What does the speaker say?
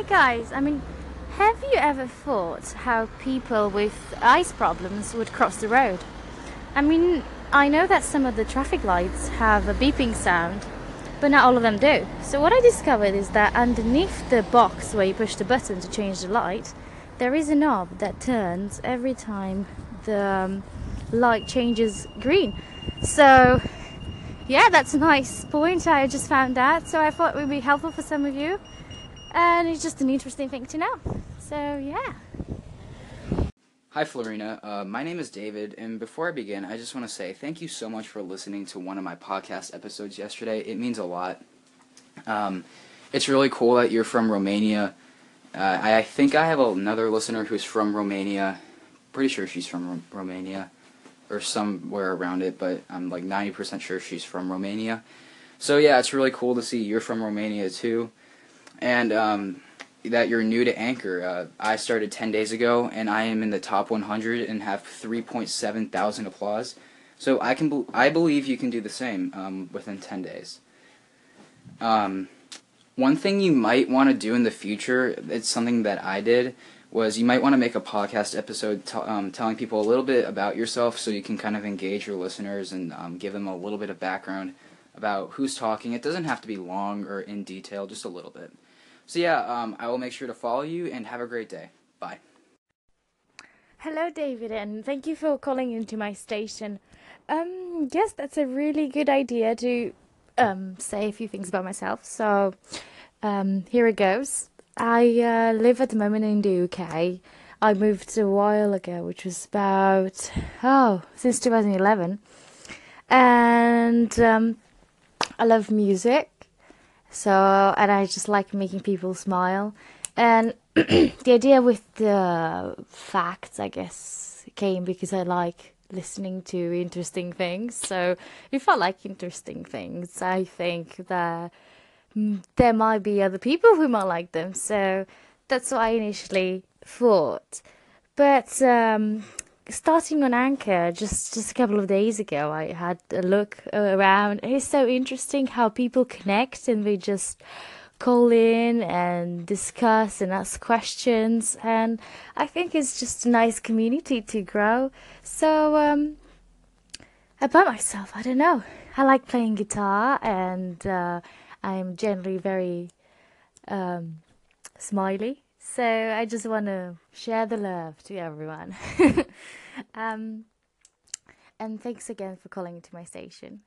Hi guys, I mean, have you ever thought how people with eyes problems would cross the road? I mean, I know that some of the traffic lights have a beeping sound, but not all of them do. So, what I discovered is that underneath the box where you push the button to change the light, there is a knob that turns every time the um, light changes green. So, yeah, that's a nice point I just found out. So, I thought it would be helpful for some of you, and it's just an interesting thing to know. So, yeah. Hi, Florina. Uh, my name is David, and before I begin, I just want to say thank you so much for listening to one of my podcast episodes yesterday. It means a lot. Um, it's really cool that you're from Romania. Uh, I think I have another listener who's from Romania. Pretty sure she's from Romania or somewhere around it, but I'm like 90% sure she's from Romania. So, yeah, it's really cool to see you're from Romania too. And, um, that you're new to Anchor. Uh, I started 10 days ago, and I am in the top 100 and have 3.7 thousand applause. So I can, be- I believe you can do the same um, within 10 days. Um, one thing you might want to do in the future, it's something that I did, was you might want to make a podcast episode t- um, telling people a little bit about yourself so you can kind of engage your listeners and um, give them a little bit of background about who's talking. It doesn't have to be long or in detail, just a little bit. So yeah, um, I will make sure to follow you and have a great day. Bye. Hello, David, and thank you for calling into my station. Um, yes, that's a really good idea to um, say a few things about myself. So, um, here it goes. I uh, live at the moment in the UK. I moved a while ago, which was about oh since 2011, and um, I love music. So, and I just like making people smile. And the idea with the facts, I guess, came because I like listening to interesting things. So, if I like interesting things, I think that there might be other people who might like them. So, that's what I initially thought. But um, starting on Anchor just just a couple of days ago, I had a look around. It's so interesting how people connect and they just call in and discuss and ask questions and I think it's just a nice community to grow. So um about myself, I don't know. I like playing guitar and uh, I'm generally very um, smiley. So I just want to share the love to everyone. um, and thanks again for calling into my station.